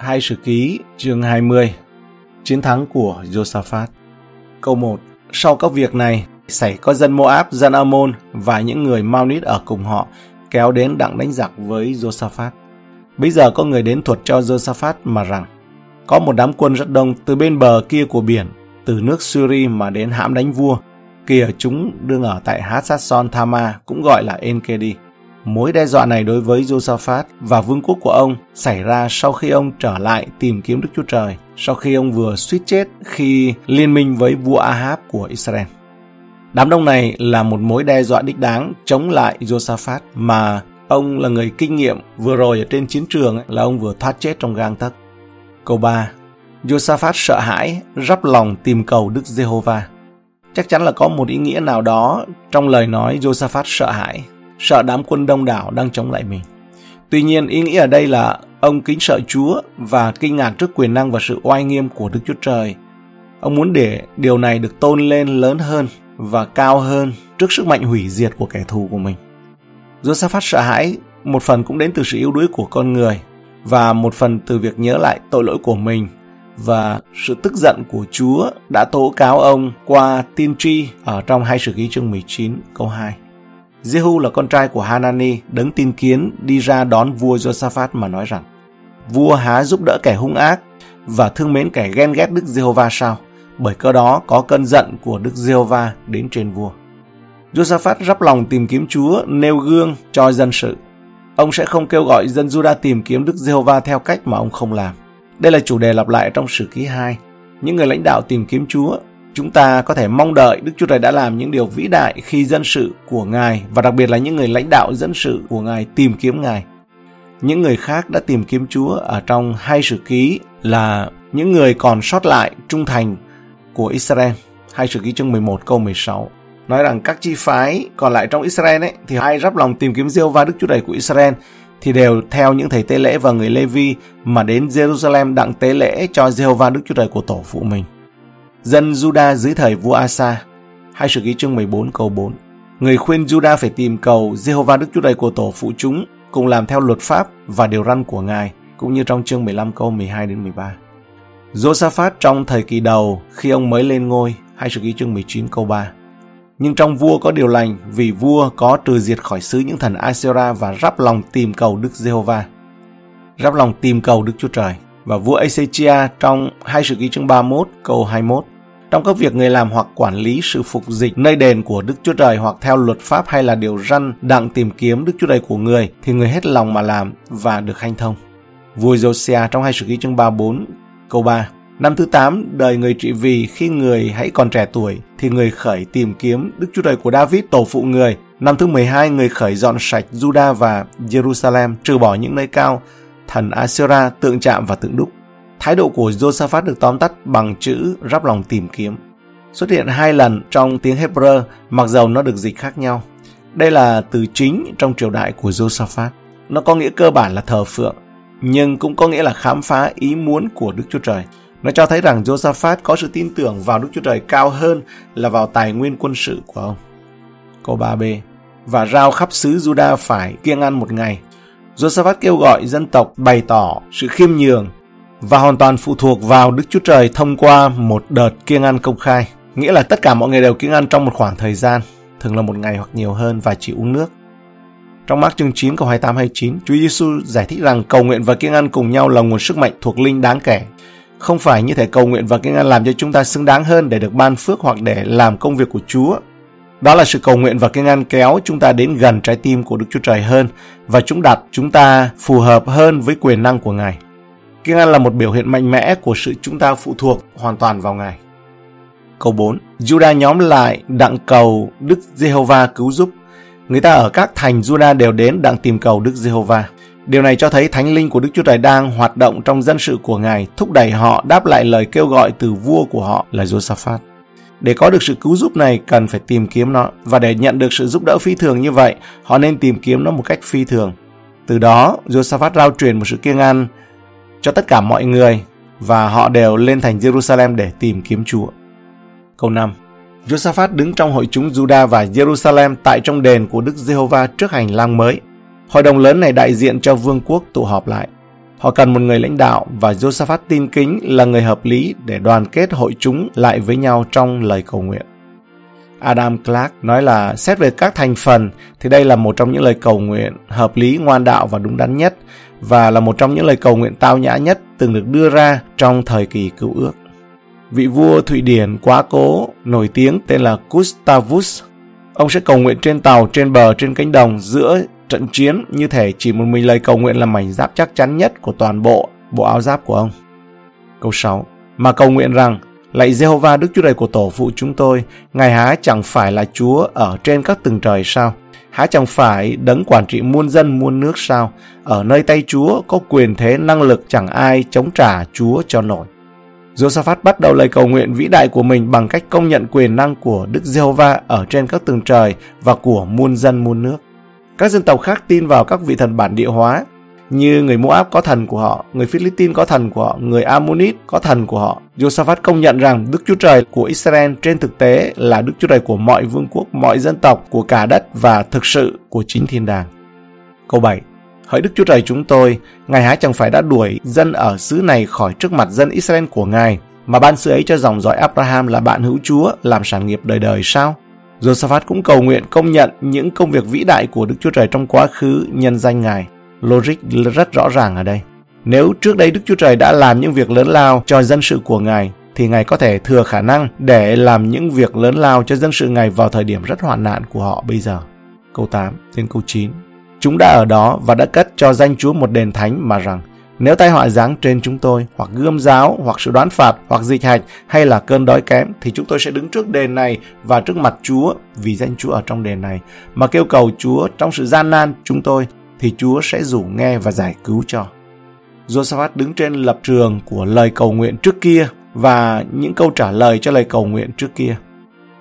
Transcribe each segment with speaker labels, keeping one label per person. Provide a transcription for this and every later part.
Speaker 1: Hai Sử Ký chương 20 Chiến thắng của Josaphat Câu 1 Sau các việc này, xảy có dân Moab, dân Ammon và những người Maunit ở cùng họ kéo đến đặng đánh giặc với Josaphat. Bây giờ có người đến thuật cho Josaphat mà rằng có một đám quân rất đông từ bên bờ kia của biển, từ nước syri mà đến hãm đánh vua. Kìa chúng đương ở tại Hasason Thama, cũng gọi là Enkedi. Mối đe dọa này đối với Josaphat và vương quốc của ông xảy ra sau khi ông trở lại tìm kiếm Đức Chúa Trời, sau khi ông vừa suýt chết khi liên minh với vua Ahab của Israel. Đám đông này là một mối đe dọa đích đáng chống lại Josaphat mà ông là người kinh nghiệm vừa rồi ở trên chiến trường ấy, là ông vừa thoát chết trong gang tấc. Câu 3. Josaphat sợ hãi, rắp lòng tìm cầu Đức Giê-hô-va. Chắc chắn là có một ý nghĩa nào đó trong lời nói Josaphat sợ hãi, sợ đám quân đông đảo đang chống lại mình. Tuy nhiên, ý nghĩa ở đây là ông kính sợ Chúa và kinh ngạc trước quyền năng và sự oai nghiêm của Đức Chúa Trời. Ông muốn để điều này được tôn lên lớn hơn và cao hơn trước sức mạnh hủy diệt của kẻ thù của mình. Josaphat sợ hãi một phần cũng đến từ sự yếu đuối của con người và một phần từ việc nhớ lại tội lỗi của mình và sự tức giận của Chúa đã tố cáo ông qua tiên tri ở trong hai sử ký chương 19 câu 2. Jehu là con trai của Hanani, đấng tin kiến đi ra đón vua Josaphat mà nói rằng Vua há giúp đỡ kẻ hung ác và thương mến kẻ ghen ghét Đức Giê-hô-va sao? Bởi cơ đó có cơn giận của Đức Giê-hô-va đến trên vua. Josaphat rắp lòng tìm kiếm Chúa, nêu gương cho dân sự. Ông sẽ không kêu gọi dân Judah tìm kiếm Đức Giê-hô-va theo cách mà ông không làm. Đây là chủ đề lặp lại trong sử ký 2. Những người lãnh đạo tìm kiếm Chúa, chúng ta có thể mong đợi Đức Chúa Trời đã làm những điều vĩ đại khi dân sự của Ngài, và đặc biệt là những người lãnh đạo dân sự của Ngài tìm kiếm Ngài. Những người khác đã tìm kiếm Chúa ở trong hai sử ký là những người còn sót lại trung thành của Israel. Hai sử ký chương 11 câu 16 nói rằng các chi phái còn lại trong Israel ấy, thì ai rắp lòng tìm kiếm Diêu va Đức Chúa Trời của Israel thì đều theo những thầy tế lễ và người Lê-vi mà đến Jerusalem đặng tế lễ cho Jehovah Đức Chúa Trời của tổ phụ mình. Dân Judah dưới thời vua Asa, hai sử ký chương 14 câu 4. Người khuyên Judah phải tìm cầu Jehovah Đức Chúa Trời của tổ phụ chúng cùng làm theo luật pháp và điều răn của Ngài, cũng như trong chương 15 câu 12 đến 13. Josaphat trong thời kỳ đầu khi ông mới lên ngôi, hai sử ký chương 19 câu 3. Nhưng trong vua có điều lành vì vua có trừ diệt khỏi xứ những thần Asera và rắp lòng tìm cầu Đức Giê-hô-va. Rắp lòng tìm cầu Đức Chúa Trời. Và vua Ezechia trong hai sự ký chương 31 câu 21 trong các việc người làm hoặc quản lý sự phục dịch nơi đền của Đức Chúa Trời hoặc theo luật pháp hay là điều răn đặng tìm kiếm Đức Chúa Trời của người thì người hết lòng mà làm và được hanh thông. Vua Josiah trong hai sử ký chương 34 câu 3 Năm thứ 8, đời người trị vì khi người hãy còn trẻ tuổi thì người khởi tìm kiếm Đức Chúa Trời của David tổ phụ người. Năm thứ 12, người khởi dọn sạch Judah và Jerusalem, trừ bỏ những nơi cao, thần Asera, tượng chạm và tượng đúc. Thái độ của Josaphat được tóm tắt bằng chữ rắp lòng tìm kiếm. Xuất hiện hai lần trong tiếng Hebrew, mặc dầu nó được dịch khác nhau. Đây là từ chính trong triều đại của Josaphat. Nó có nghĩa cơ bản là thờ phượng, nhưng cũng có nghĩa là khám phá ý muốn của Đức Chúa Trời. Nó cho thấy rằng Josaphat có sự tin tưởng vào Đức Chúa Trời cao hơn là vào tài nguyên quân sự của ông. Câu 3b Và rao khắp xứ Juda phải kiêng ăn một ngày. Josaphat kêu gọi dân tộc bày tỏ sự khiêm nhường và hoàn toàn phụ thuộc vào Đức Chúa Trời thông qua một đợt kiêng ăn công khai. Nghĩa là tất cả mọi người đều kiêng ăn trong một khoảng thời gian, thường là một ngày hoặc nhiều hơn và chỉ uống nước. Trong Mark chương 9 câu 28 29, Chúa Giêsu giải thích rằng cầu nguyện và kiêng ăn cùng nhau là nguồn sức mạnh thuộc linh đáng kể không phải như thể cầu nguyện và kinh ăn làm cho chúng ta xứng đáng hơn để được ban phước hoặc để làm công việc của Chúa. Đó là sự cầu nguyện và kinh ngăn kéo chúng ta đến gần trái tim của Đức Chúa Trời hơn và chúng đặt chúng ta phù hợp hơn với quyền năng của Ngài. Kinh ăn là một biểu hiện mạnh mẽ của sự chúng ta phụ thuộc hoàn toàn vào Ngài. Câu 4. Juda nhóm lại đặng cầu Đức Giê-hô-va cứu giúp. Người ta ở các thành Juda đều đến đặng tìm cầu Đức Giê-hô-va. Điều này cho thấy thánh linh của Đức Chúa Trời đang hoạt động trong dân sự của Ngài, thúc đẩy họ đáp lại lời kêu gọi từ vua của họ là Josaphat. Để có được sự cứu giúp này cần phải tìm kiếm nó và để nhận được sự giúp đỡ phi thường như vậy, họ nên tìm kiếm nó một cách phi thường. Từ đó, Josaphat rao truyền một sự kiêng ăn cho tất cả mọi người và họ đều lên thành Jerusalem để tìm kiếm Chúa. Câu 5 Josaphat đứng trong hội chúng Juda và Jerusalem tại trong đền của Đức Giê-hô-va trước hành lang mới. Hội đồng lớn này đại diện cho vương quốc tụ họp lại. Họ cần một người lãnh đạo và Josaphat tin kính là người hợp lý để đoàn kết hội chúng lại với nhau trong lời cầu nguyện. Adam Clark nói là xét về các thành phần thì đây là một trong những lời cầu nguyện hợp lý, ngoan đạo và đúng đắn nhất và là một trong những lời cầu nguyện tao nhã nhất từng được đưa ra trong thời kỳ cứu ước. Vị vua Thụy Điển quá cố nổi tiếng tên là Gustavus. Ông sẽ cầu nguyện trên tàu, trên bờ, trên cánh đồng giữa trận chiến như thể chỉ một mình lời cầu nguyện là mảnh giáp chắc chắn nhất của toàn bộ bộ áo giáp của ông. Câu 6. Mà cầu nguyện rằng Lạy Jehovah Đức Chúa Trời của tổ phụ chúng tôi, Ngài há chẳng phải là Chúa ở trên các tầng trời sao? Há chẳng phải đấng quản trị muôn dân muôn nước sao? Ở nơi tay Chúa có quyền thế năng lực chẳng ai chống trả Chúa cho nổi. Josaphat bắt đầu lời cầu nguyện vĩ đại của mình bằng cách công nhận quyền năng của Đức Giê-hô-va ở trên các tầng trời và của muôn dân muôn nước. Các dân tộc khác tin vào các vị thần bản địa hóa, như người Moab có thần của họ, người Philippines có thần của họ, người Ammonit có thần của họ. Josaphat công nhận rằng Đức Chúa Trời của Israel trên thực tế là Đức Chúa Trời của mọi vương quốc, mọi dân tộc, của cả đất và thực sự của chính thiên đàng. Câu 7 Hỡi Đức Chúa Trời chúng tôi, Ngài há chẳng phải đã đuổi dân ở xứ này khỏi trước mặt dân Israel của Ngài, mà ban sự ấy cho dòng dõi Abraham là bạn hữu Chúa, làm sản nghiệp đời đời sao? Josaphat cũng cầu nguyện công nhận những công việc vĩ đại của Đức Chúa Trời trong quá khứ nhân danh Ngài. Logic rất rõ ràng ở đây. Nếu trước đây Đức Chúa Trời đã làm những việc lớn lao cho dân sự của Ngài, thì Ngài có thể thừa khả năng để làm những việc lớn lao cho dân sự Ngài vào thời điểm rất hoạn nạn của họ bây giờ. Câu 8 đến câu 9 Chúng đã ở đó và đã cất cho danh Chúa một đền thánh mà rằng nếu tai họa giáng trên chúng tôi, hoặc gươm giáo, hoặc sự đoán phạt, hoặc dịch hạch, hay là cơn đói kém, thì chúng tôi sẽ đứng trước đền này và trước mặt Chúa, vì danh Chúa ở trong đền này, mà kêu cầu Chúa trong sự gian nan chúng tôi, thì Chúa sẽ rủ nghe và giải cứu cho. Josaphat đứng trên lập trường của lời cầu nguyện trước kia và những câu trả lời cho lời cầu nguyện trước kia.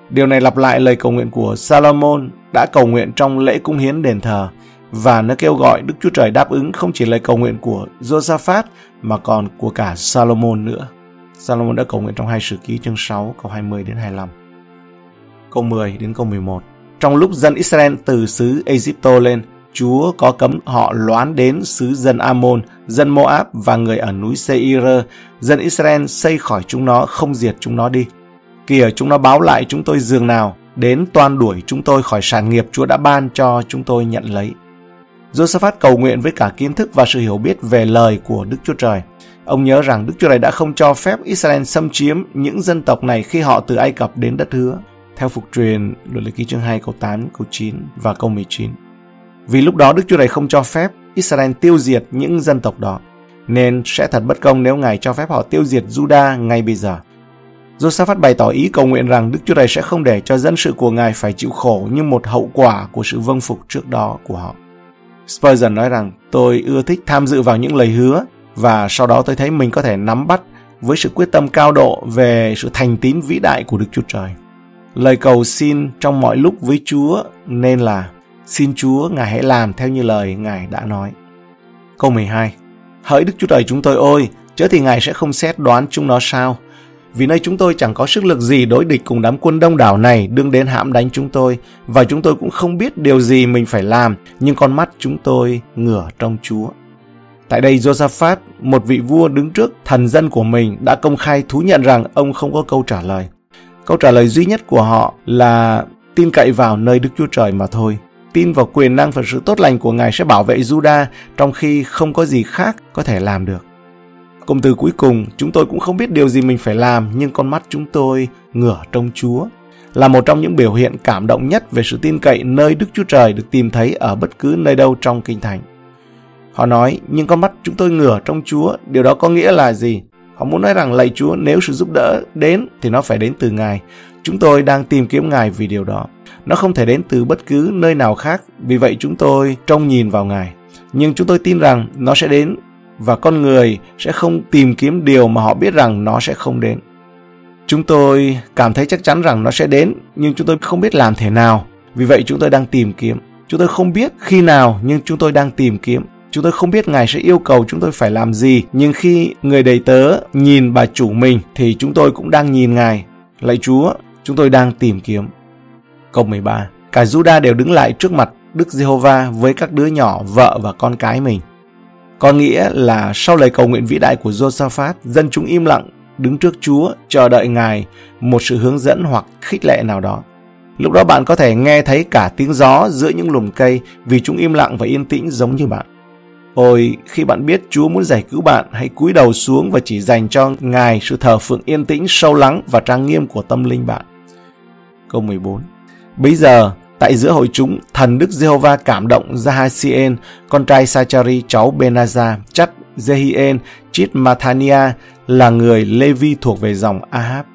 Speaker 1: Điều này lặp lại lời cầu nguyện của Salomon đã cầu nguyện trong lễ cung hiến đền thờ và nó kêu gọi Đức Chúa Trời đáp ứng không chỉ lời cầu nguyện của Josaphat mà còn của cả Salomon nữa. Salomon đã cầu nguyện trong hai sử ký chương 6 câu 20 đến 25. Câu 10 đến câu 11. Trong lúc dân Israel từ xứ Egypto lên, Chúa có cấm họ loán đến xứ dân Amon, dân Moab và người ở núi Seir. Dân Israel xây khỏi chúng nó, không diệt chúng nó đi. Kìa chúng nó báo lại chúng tôi giường nào, đến toan đuổi chúng tôi khỏi sản nghiệp Chúa đã ban cho chúng tôi nhận lấy. Josaphat cầu nguyện với cả kiến thức và sự hiểu biết về lời của Đức Chúa Trời. Ông nhớ rằng Đức Chúa Trời đã không cho phép Israel xâm chiếm những dân tộc này khi họ từ Ai Cập đến đất hứa. Theo phục truyền, luật lệ ký chương 2 câu 8, câu 9 và câu 19. Vì lúc đó Đức Chúa Trời không cho phép Israel tiêu diệt những dân tộc đó, nên sẽ thật bất công nếu Ngài cho phép họ tiêu diệt Judah ngay bây giờ. Josaphat bày tỏ ý cầu nguyện rằng Đức Chúa Trời sẽ không để cho dân sự của Ngài phải chịu khổ như một hậu quả của sự vâng phục trước đó của họ. Spurgeon nói rằng tôi ưa thích tham dự vào những lời hứa và sau đó tôi thấy mình có thể nắm bắt với sự quyết tâm cao độ về sự thành tín vĩ đại của Đức Chúa Trời. Lời cầu xin trong mọi lúc với Chúa nên là xin Chúa Ngài hãy làm theo như lời Ngài đã nói. Câu 12 Hỡi Đức Chúa Trời chúng tôi ôi, chớ thì Ngài sẽ không xét đoán chúng nó sao? Vì nơi chúng tôi chẳng có sức lực gì đối địch cùng đám quân đông đảo này đương đến hãm đánh chúng tôi, và chúng tôi cũng không biết điều gì mình phải làm, nhưng con mắt chúng tôi ngửa trong Chúa. Tại đây Josaphat, một vị vua đứng trước thần dân của mình đã công khai thú nhận rằng ông không có câu trả lời. Câu trả lời duy nhất của họ là tin cậy vào nơi Đức Chúa Trời mà thôi. Tin vào quyền năng và sự tốt lành của Ngài sẽ bảo vệ Juda trong khi không có gì khác có thể làm được. Cụm từ cuối cùng, chúng tôi cũng không biết điều gì mình phải làm, nhưng con mắt chúng tôi ngửa trong Chúa là một trong những biểu hiện cảm động nhất về sự tin cậy nơi Đức Chúa Trời được tìm thấy ở bất cứ nơi đâu trong Kinh Thánh. Họ nói, nhưng con mắt chúng tôi ngửa trong Chúa, điều đó có nghĩa là gì? Họ muốn nói rằng lạy Chúa nếu sự giúp đỡ đến thì nó phải đến từ Ngài. Chúng tôi đang tìm kiếm Ngài vì điều đó. Nó không thể đến từ bất cứ nơi nào khác, vì vậy chúng tôi trông nhìn vào Ngài. Nhưng chúng tôi tin rằng nó sẽ đến và con người sẽ không tìm kiếm điều mà họ biết rằng nó sẽ không đến. Chúng tôi cảm thấy chắc chắn rằng nó sẽ đến, nhưng chúng tôi không biết làm thế nào. Vì vậy chúng tôi đang tìm kiếm. Chúng tôi không biết khi nào, nhưng chúng tôi đang tìm kiếm. Chúng tôi không biết Ngài sẽ yêu cầu chúng tôi phải làm gì, nhưng khi người đầy tớ nhìn bà chủ mình thì chúng tôi cũng đang nhìn Ngài. Lạy Chúa, chúng tôi đang tìm kiếm. Câu 13 Cả Juda đều đứng lại trước mặt Đức Giê-hô-va với các đứa nhỏ, vợ và con cái mình. Có nghĩa là sau lời cầu nguyện vĩ đại của Josaphat, dân chúng im lặng, đứng trước Chúa, chờ đợi Ngài một sự hướng dẫn hoặc khích lệ nào đó. Lúc đó bạn có thể nghe thấy cả tiếng gió giữa những lùm cây vì chúng im lặng và yên tĩnh giống như bạn. Ôi, khi bạn biết Chúa muốn giải cứu bạn, hãy cúi đầu xuống và chỉ dành cho Ngài sự thờ phượng yên tĩnh, sâu lắng và trang nghiêm của tâm linh bạn. Câu 14 Bây giờ, tại giữa hội chúng, thần Đức Giê-hô-va cảm động Zahasien, con trai Sachari cháu Benaza, chắc Jehien, chít Mathania là người Levi thuộc về dòng Ahab.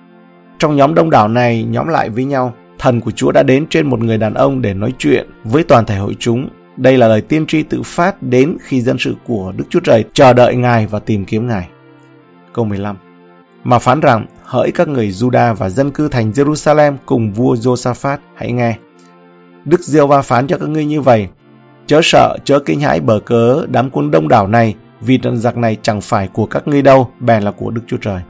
Speaker 1: Trong nhóm đông đảo này nhóm lại với nhau, thần của Chúa đã đến trên một người đàn ông để nói chuyện với toàn thể hội chúng. Đây là lời tiên tri tự phát đến khi dân sự của Đức Chúa Trời chờ đợi Ngài và tìm kiếm Ngài. Câu 15 Mà phán rằng, hỡi các người Juda và dân cư thành Jerusalem cùng vua Josaphat, hãy nghe. Đức Diêu va phán cho các ngươi như vậy, chớ sợ, chớ kinh hãi bờ cớ đám quân đông đảo này, vì trận giặc này chẳng phải của các ngươi đâu, bèn là của Đức Chúa Trời.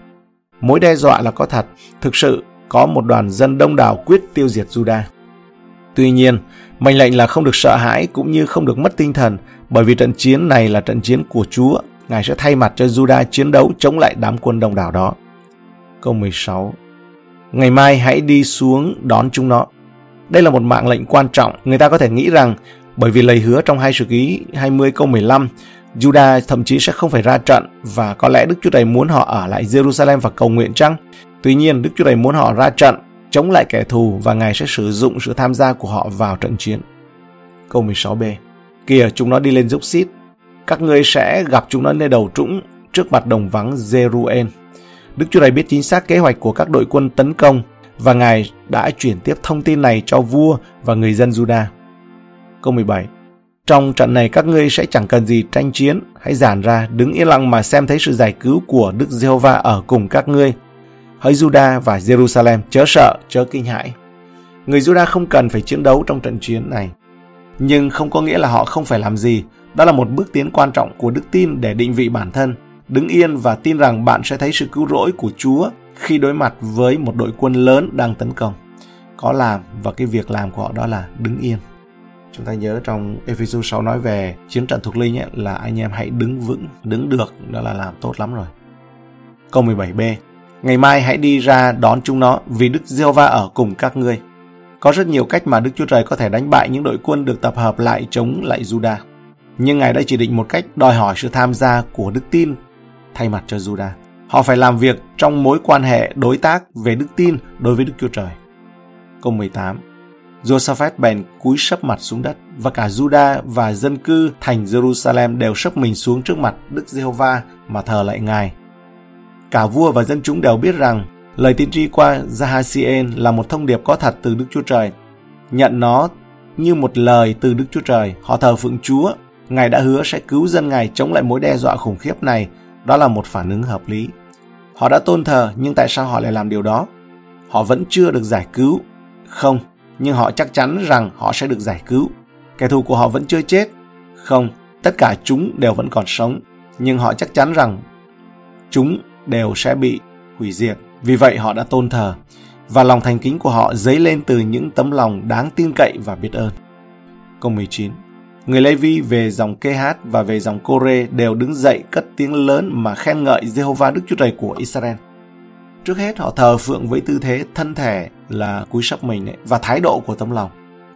Speaker 1: Mối đe dọa là có thật, thực sự có một đoàn dân đông đảo quyết tiêu diệt Juda. Tuy nhiên, mệnh lệnh là không được sợ hãi cũng như không được mất tinh thần, bởi vì trận chiến này là trận chiến của Chúa. Ngài sẽ thay mặt cho Juda chiến đấu chống lại đám quân đông đảo đó. Câu 16 Ngày mai hãy đi xuống đón chúng nó. Đây là một mạng lệnh quan trọng. Người ta có thể nghĩ rằng bởi vì lời hứa trong hai sử ký 20 câu 15 Judah thậm chí sẽ không phải ra trận và có lẽ Đức Chúa Trời muốn họ ở lại Jerusalem và cầu nguyện chăng? Tuy nhiên, Đức Chúa Trời muốn họ ra trận, chống lại kẻ thù và Ngài sẽ sử dụng sự tham gia của họ vào trận chiến. Câu 16b Kìa, chúng nó đi lên dốc xít. Các ngươi sẽ gặp chúng nó nơi đầu trũng trước mặt đồng vắng Jeruel. Đức Chúa Trời biết chính xác kế hoạch của các đội quân tấn công và Ngài đã chuyển tiếp thông tin này cho vua và người dân Judah. Câu 17 trong trận này các ngươi sẽ chẳng cần gì tranh chiến, hãy giản ra, đứng yên lặng mà xem thấy sự giải cứu của Đức Giê-hô-va ở cùng các ngươi. Hỡi Juda và Jerusalem, chớ sợ, chớ kinh hãi. Người Juda không cần phải chiến đấu trong trận chiến này. Nhưng không có nghĩa là họ không phải làm gì. Đó là một bước tiến quan trọng của đức tin để định vị bản thân. Đứng yên và tin rằng bạn sẽ thấy sự cứu rỗi của Chúa khi đối mặt với một đội quân lớn đang tấn công. Có làm và cái việc làm của họ đó là đứng yên. Chúng ta nhớ trong Ephesus 6 nói về chiến trận thuộc linh ấy, là anh em hãy đứng vững, đứng được, đó là làm tốt lắm rồi. Câu 17b Ngày mai hãy đi ra đón chúng nó vì Đức giê va ở cùng các ngươi. Có rất nhiều cách mà Đức Chúa Trời có thể đánh bại những đội quân được tập hợp lại chống lại Judah. Nhưng Ngài đã chỉ định một cách đòi hỏi sự tham gia của đức tin thay mặt cho Judah. Họ phải làm việc trong mối quan hệ đối tác về đức tin đối với Đức Chúa Trời. Câu 18 Josaphat bèn cúi sấp mặt xuống đất và cả Juda và dân cư thành Jerusalem đều sấp mình xuống trước mặt Đức Giê-hô-va mà thờ lại Ngài. Cả vua và dân chúng đều biết rằng lời tiên tri qua Jahasien là một thông điệp có thật từ Đức Chúa Trời. Nhận nó như một lời từ Đức Chúa Trời, họ thờ phượng Chúa. Ngài đã hứa sẽ cứu dân Ngài chống lại mối đe dọa khủng khiếp này. Đó là một phản ứng hợp lý. Họ đã tôn thờ, nhưng tại sao họ lại làm điều đó? Họ vẫn chưa được giải cứu. Không, nhưng họ chắc chắn rằng họ sẽ được giải cứu. Kẻ thù của họ vẫn chưa chết. Không, tất cả chúng đều vẫn còn sống, nhưng họ chắc chắn rằng chúng đều sẽ bị hủy diệt. Vì vậy họ đã tôn thờ, và lòng thành kính của họ dấy lên từ những tấm lòng đáng tin cậy và biết ơn. Câu 19 Người Lê-vi về dòng Kê-hát và về dòng Cô-rê đều đứng dậy cất tiếng lớn mà khen ngợi Jehovah Đức Chúa Trời của Israel. Trước hết họ thờ phượng với tư thế thân thể là cúi sấp mình ấy, và thái độ của tấm lòng.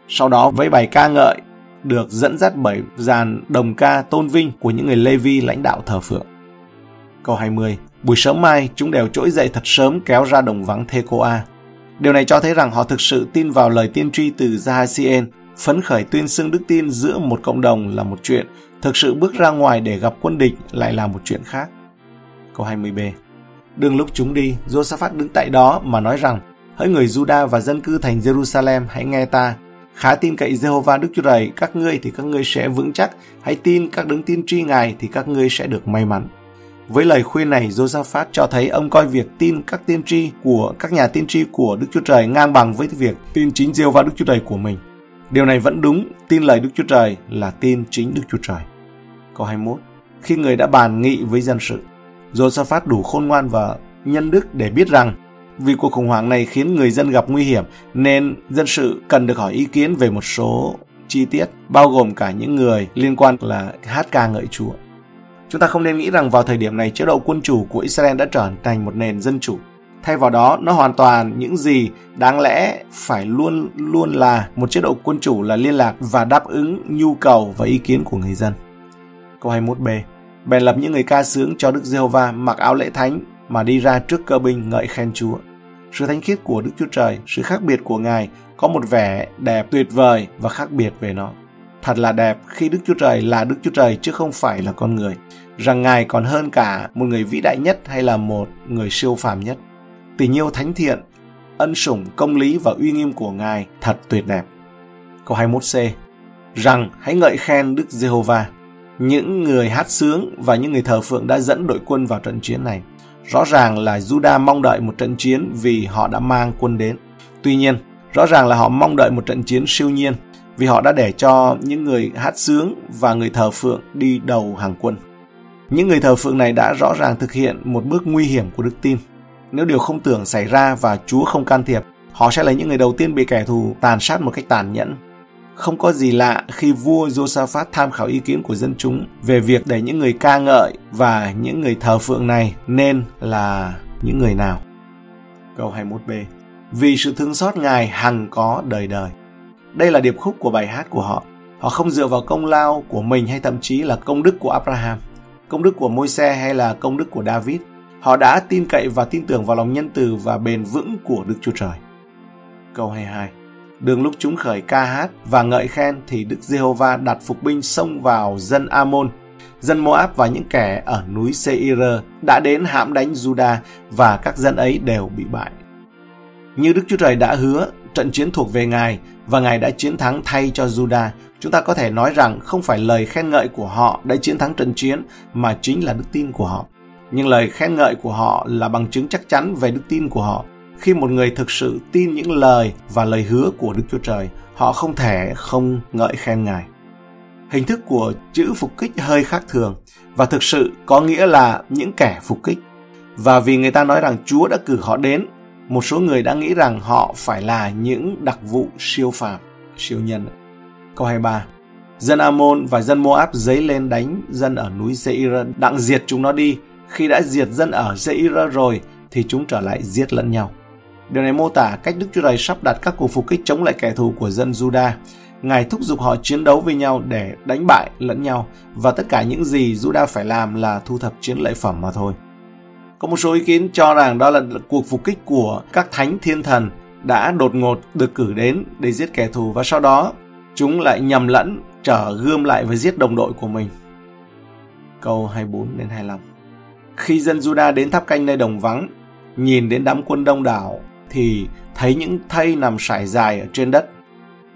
Speaker 1: Sau đó với bài ca ngợi được dẫn dắt bởi dàn đồng ca tôn vinh của những người Lê Vi lãnh đạo thờ phượng. Câu 20 Buổi sớm mai, chúng đều trỗi dậy thật sớm kéo ra đồng vắng Thê-cô-a. Điều này cho thấy rằng họ thực sự tin vào lời tiên tri từ Jahasien, phấn khởi tuyên xưng đức tin giữa một cộng đồng là một chuyện, thực sự bước ra ngoài để gặp quân địch lại là một chuyện khác. Câu 20b Đương lúc chúng đi, Josaphat đứng tại đó mà nói rằng, hỡi người Juda và dân cư thành Jerusalem, hãy nghe ta. Khá tin cậy Jehovah Đức Chúa Trời, các ngươi thì các ngươi sẽ vững chắc, hãy tin các đứng tin tri Ngài thì các ngươi sẽ được may mắn. Với lời khuyên này, Josaphat cho thấy ông coi việc tin các tiên tri của các nhà tiên tri của Đức Chúa Trời ngang bằng với việc tin chính Jehovah Đức Chúa Trời của mình. Điều này vẫn đúng, tin lời Đức Chúa Trời là tin chính Đức Chúa Trời. Câu 21. Khi người đã bàn nghị với dân sự, Josaphat đủ khôn ngoan và nhân đức để biết rằng vì cuộc khủng hoảng này khiến người dân gặp nguy hiểm nên dân sự cần được hỏi ý kiến về một số chi tiết bao gồm cả những người liên quan là hát ca ngợi Chúa. Chúng ta không nên nghĩ rằng vào thời điểm này chế độ quân chủ của Israel đã trở thành một nền dân chủ. Thay vào đó, nó hoàn toàn những gì đáng lẽ phải luôn luôn là một chế độ quân chủ là liên lạc và đáp ứng nhu cầu và ý kiến của người dân. Câu 21b Bèn lập những người ca sướng cho Đức Giê-hô-va mặc áo lễ thánh mà đi ra trước cơ binh ngợi khen Chúa. Sự thánh khiết của Đức Chúa Trời, sự khác biệt của Ngài có một vẻ đẹp tuyệt vời và khác biệt về nó. Thật là đẹp khi Đức Chúa Trời là Đức Chúa Trời chứ không phải là con người. Rằng Ngài còn hơn cả một người vĩ đại nhất hay là một người siêu phàm nhất. Tình yêu thánh thiện, ân sủng, công lý và uy nghiêm của Ngài thật tuyệt đẹp. Câu 21c Rằng hãy ngợi khen Đức Giê-hô-va. Những người hát sướng và những người thờ phượng đã dẫn đội quân vào trận chiến này. Rõ ràng là Juda mong đợi một trận chiến vì họ đã mang quân đến. Tuy nhiên, rõ ràng là họ mong đợi một trận chiến siêu nhiên vì họ đã để cho những người hát sướng và người thờ phượng đi đầu hàng quân. Những người thờ phượng này đã rõ ràng thực hiện một bước nguy hiểm của đức tin. Nếu điều không tưởng xảy ra và Chúa không can thiệp, họ sẽ là những người đầu tiên bị kẻ thù tàn sát một cách tàn nhẫn. Không có gì lạ khi vua Josaphat tham khảo ý kiến của dân chúng về việc để những người ca ngợi và những người thờ phượng này nên là những người nào. Câu 21b Vì sự thương xót Ngài hằng có đời đời. Đây là điệp khúc của bài hát của họ. Họ không dựa vào công lao của mình hay thậm chí là công đức của Abraham, công đức của Môi-se hay là công đức của David. Họ đã tin cậy và tin tưởng vào lòng nhân từ và bền vững của Đức Chúa Trời. Câu 22 Đường lúc chúng khởi ca hát và ngợi khen thì Đức Giê-hô-va đặt phục binh xông vào dân Amon, dân Moab và những kẻ ở núi Seir đã đến hãm đánh Juda và các dân ấy đều bị bại. Như Đức Chúa Trời đã hứa, trận chiến thuộc về Ngài và Ngài đã chiến thắng thay cho Juda. Chúng ta có thể nói rằng không phải lời khen ngợi của họ đã chiến thắng trận chiến mà chính là đức tin của họ. Nhưng lời khen ngợi của họ là bằng chứng chắc chắn về đức tin của họ. Khi một người thực sự tin những lời và lời hứa của Đức Chúa Trời, họ không thể không ngợi khen Ngài. Hình thức của chữ phục kích hơi khác thường và thực sự có nghĩa là những kẻ phục kích. Và vì người ta nói rằng Chúa đã cử họ đến một số người đã nghĩ rằng họ phải là những đặc vụ siêu phàm, siêu nhân. Câu 23 Dân Amon và dân Moab dấy lên đánh dân ở núi Seir đặng diệt chúng nó đi. Khi đã diệt dân ở Seir rồi thì chúng trở lại giết lẫn nhau. Điều này mô tả cách Đức Chúa Trời sắp đặt các cuộc phục kích chống lại kẻ thù của dân Juda. Ngài thúc giục họ chiến đấu với nhau để đánh bại lẫn nhau và tất cả những gì Juda phải làm là thu thập chiến lợi phẩm mà thôi. Có một số ý kiến cho rằng đó là cuộc phục kích của các thánh thiên thần đã đột ngột được cử đến để giết kẻ thù và sau đó chúng lại nhầm lẫn, trở gươm lại và giết đồng đội của mình. Câu 24 đến 25 khi dân Juda đến tháp canh nơi đồng vắng, nhìn đến đám quân đông đảo thì thấy những thây nằm sải dài ở trên đất.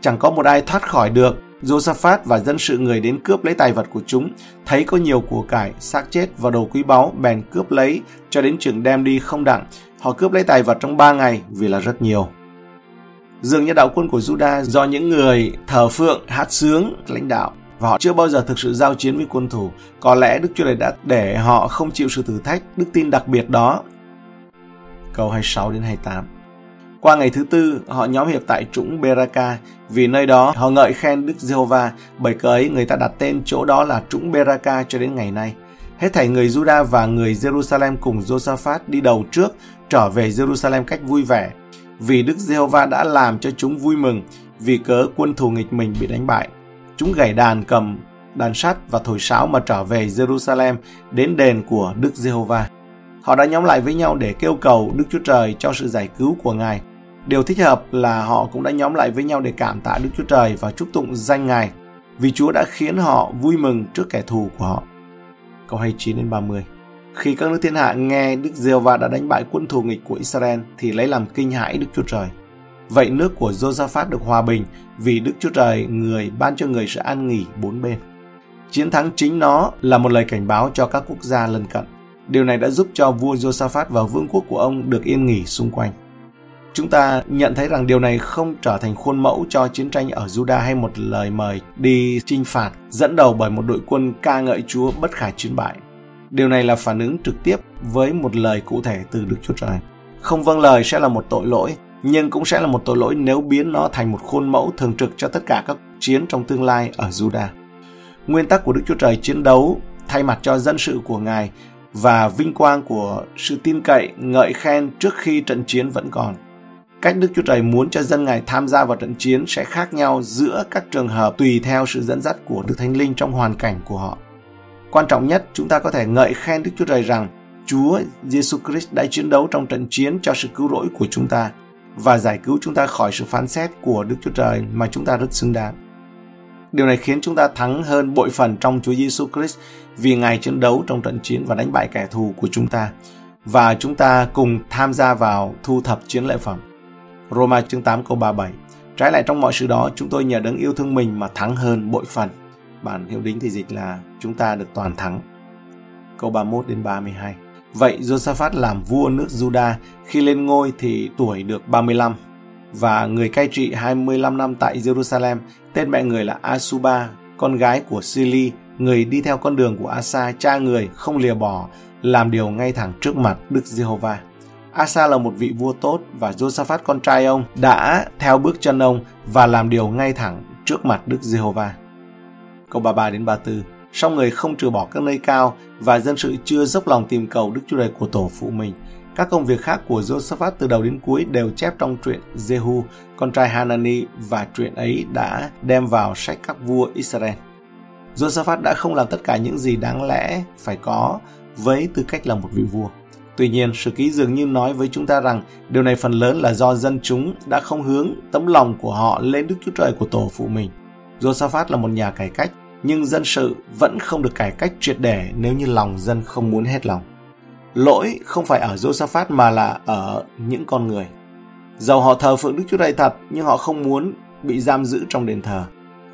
Speaker 1: Chẳng có một ai thoát khỏi được Josaphat và dân sự người đến cướp lấy tài vật của chúng, thấy có nhiều của cải, xác chết và đồ quý báu, bèn cướp lấy cho đến trường đem đi không đặng. Họ cướp lấy tài vật trong ba ngày vì là rất nhiều. Dường như đạo quân của Juda do những người thờ phượng, hát sướng, lãnh đạo và họ chưa bao giờ thực sự giao chiến với quân thủ. Có lẽ Đức Chúa Trời đã để họ không chịu sự thử thách, đức tin đặc biệt đó. Câu 26 đến 28 qua ngày thứ tư, họ nhóm hiệp tại trũng Beraka, vì nơi đó họ ngợi khen Đức Giê-hô-va, bởi cớ ấy người ta đặt tên chỗ đó là trũng Beraka cho đến ngày nay. Hết thảy người Juda và người Jerusalem cùng Josaphat đi đầu trước, trở về Jerusalem cách vui vẻ, vì Đức Giê-hô-va đã làm cho chúng vui mừng, vì cớ quân thù nghịch mình bị đánh bại. Chúng gảy đàn cầm, đàn sắt và thổi sáo mà trở về Jerusalem đến đền của Đức Giê-hô-va. Họ đã nhóm lại với nhau để kêu cầu Đức Chúa Trời cho sự giải cứu của Ngài Điều thích hợp là họ cũng đã nhóm lại với nhau để cảm tạ Đức Chúa Trời và chúc tụng danh Ngài, vì Chúa đã khiến họ vui mừng trước kẻ thù của họ. Câu 29 đến 30 Khi các nước thiên hạ nghe Đức giê va đã đánh bại quân thù nghịch của Israel thì lấy làm kinh hãi Đức Chúa Trời. Vậy nước của Josaphat được hòa bình vì Đức Chúa Trời người ban cho người sự an nghỉ bốn bên. Chiến thắng chính nó là một lời cảnh báo cho các quốc gia lân cận. Điều này đã giúp cho vua Josaphat và vương quốc của ông được yên nghỉ xung quanh. Chúng ta nhận thấy rằng điều này không trở thành khuôn mẫu cho chiến tranh ở Juda hay một lời mời đi chinh phạt dẫn đầu bởi một đội quân ca ngợi Chúa bất khả chiến bại. Điều này là phản ứng trực tiếp với một lời cụ thể từ Đức Chúa Trời. Không vâng lời sẽ là một tội lỗi, nhưng cũng sẽ là một tội lỗi nếu biến nó thành một khuôn mẫu thường trực cho tất cả các chiến trong tương lai ở Juda. Nguyên tắc của Đức Chúa Trời chiến đấu thay mặt cho dân sự của Ngài và vinh quang của sự tin cậy, ngợi khen trước khi trận chiến vẫn còn. Cách Đức Chúa Trời muốn cho dân Ngài tham gia vào trận chiến sẽ khác nhau giữa các trường hợp tùy theo sự dẫn dắt của Đức Thánh Linh trong hoàn cảnh của họ. Quan trọng nhất, chúng ta có thể ngợi khen Đức Chúa Trời rằng Chúa Giêsu Christ đã chiến đấu trong trận chiến cho sự cứu rỗi của chúng ta và giải cứu chúng ta khỏi sự phán xét của Đức Chúa Trời mà chúng ta rất xứng đáng. Điều này khiến chúng ta thắng hơn bội phần trong Chúa Giêsu Christ vì Ngài chiến đấu trong trận chiến và đánh bại kẻ thù của chúng ta và chúng ta cùng tham gia vào thu thập chiến lợi phẩm. Roma chương 8 câu 37 Trái lại trong mọi sự đó, chúng tôi nhờ đấng yêu thương mình mà thắng hơn bội phần. Bản hiệu đính thì dịch là chúng ta được toàn thắng. Câu 31 đến 32 Vậy Josaphat làm vua nước Juda, khi lên ngôi thì tuổi được 35 và người cai trị 25 năm tại Jerusalem, tên mẹ người là Asuba, con gái của Sili, người đi theo con đường của Asa, cha người không lìa bỏ, làm điều ngay thẳng trước mặt Đức Giê-hô-va. Asa là một vị vua tốt và Josaphat con trai ông đã theo bước chân ông và làm điều ngay thẳng trước mặt Đức Giê-hô-va. Câu 33 đến 34 song người không trừ bỏ các nơi cao và dân sự chưa dốc lòng tìm cầu Đức Chúa Trời của tổ phụ mình. Các công việc khác của Josaphat từ đầu đến cuối đều chép trong truyện Jehu, con trai Hanani và truyện ấy đã đem vào sách các vua Israel. Josaphat đã không làm tất cả những gì đáng lẽ phải có với tư cách là một vị vua. Tuy nhiên, sử ký dường như nói với chúng ta rằng điều này phần lớn là do dân chúng đã không hướng tấm lòng của họ lên Đức Chúa Trời của tổ phụ mình. Josaphat là một nhà cải cách nhưng dân sự vẫn không được cải cách triệt để nếu như lòng dân không muốn hết lòng. Lỗi không phải ở Josaphat mà là ở những con người. Dầu họ thờ phượng Đức Chúa Trời thật, nhưng họ không muốn bị giam giữ trong đền thờ.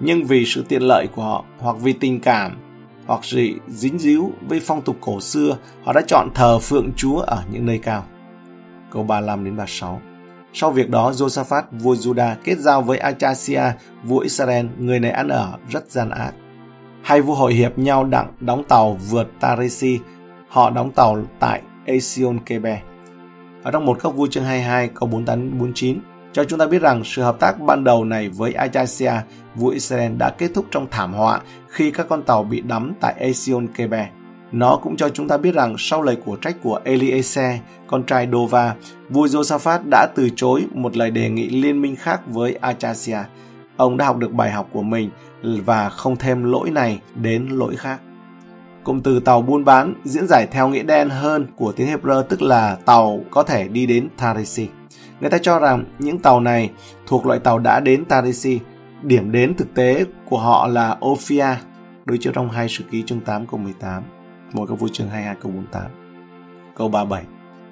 Speaker 1: Nhưng vì sự tiện lợi của họ, hoặc vì tình cảm, hoặc gì dính díu với phong tục cổ xưa, họ đã chọn thờ phượng Chúa ở những nơi cao. Câu 35 đến 36 Sau việc đó, Josaphat, vua Judah, kết giao với Achasia, vua Israel, người này ăn ở rất gian ác hai vua hội hiệp nhau đặng đóng tàu vượt Tarisi. Họ đóng tàu tại Asion Kebe. Ở trong một các vua chương 22 câu 48 49 cho chúng ta biết rằng sự hợp tác ban đầu này với Ajaxia, vua Israel đã kết thúc trong thảm họa khi các con tàu bị đắm tại Asion Kebe. Nó cũng cho chúng ta biết rằng sau lời của trách của Eliezer, con trai Dova, vua Josaphat đã từ chối một lời đề nghị liên minh khác với Achasia. Ông đã học được bài học của mình và không thêm lỗi này đến lỗi khác. Cụm từ tàu buôn bán diễn giải theo nghĩa đen hơn của tiếng Hebrew tức là tàu có thể đi đến Tarisi. Người ta cho rằng những tàu này thuộc loại tàu đã đến Tarisi. Điểm đến thực tế của họ là Ophia, đối chiếu trong hai sử ký chương 8 câu 18, một câu vui chương 22 câu 48. Câu 37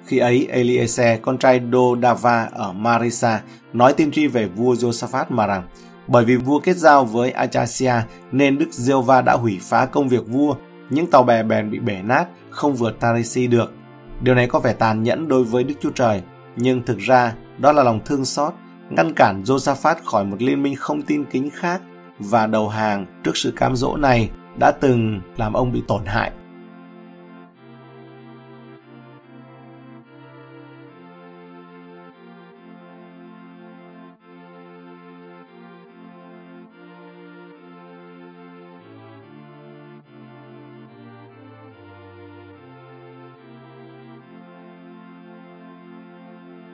Speaker 1: Khi ấy, Eliezer, con trai Dodava ở Marisa, nói tiên tri về vua Josaphat mà rằng bởi vì vua kết giao với Achasia nên Đức diêu va đã hủy phá công việc vua, những tàu bè bèn bị bể nát, không vượt Tarisi được. Điều này có vẻ tàn nhẫn đối với Đức Chúa Trời, nhưng thực ra đó là lòng thương xót, ngăn cản Josaphat khỏi một liên minh không tin kính khác và đầu hàng trước sự cám dỗ này đã từng làm ông bị tổn hại.